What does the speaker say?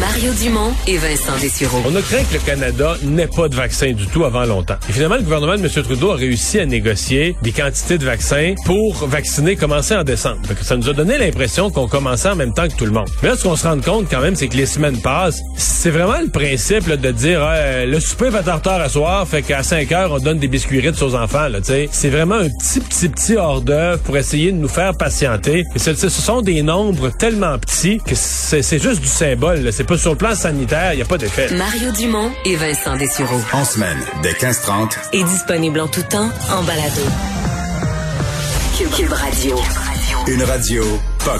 Mario Dumont et Vincent. On a craint que le Canada n'ait pas de vaccin du tout avant longtemps. Et finalement, le gouvernement de M. Trudeau a réussi à négocier des quantités de vaccins pour vacciner commencer en décembre. Ça nous a donné l'impression qu'on commençait en même temps que tout le monde. Mais là, ce qu'on se rend compte quand même, c'est que les semaines passent. C'est vraiment le principe de dire euh, le souper va retard à soir, fait qu'à 5 heures, on donne des biscuits aux enfants. C'est vraiment un petit, petit, petit hors d'œuvre pour essayer de nous faire patienter. Et ce, sont des nombres tellement petits que c'est juste du symbole. Pas sur le plan sanitaire, il n'y a pas d'effet. Mario Dumont et Vincent Dessureau. En semaine, dès 15h30. Et disponible en tout temps, en balado. Cube, Cube Radio. Une radio pas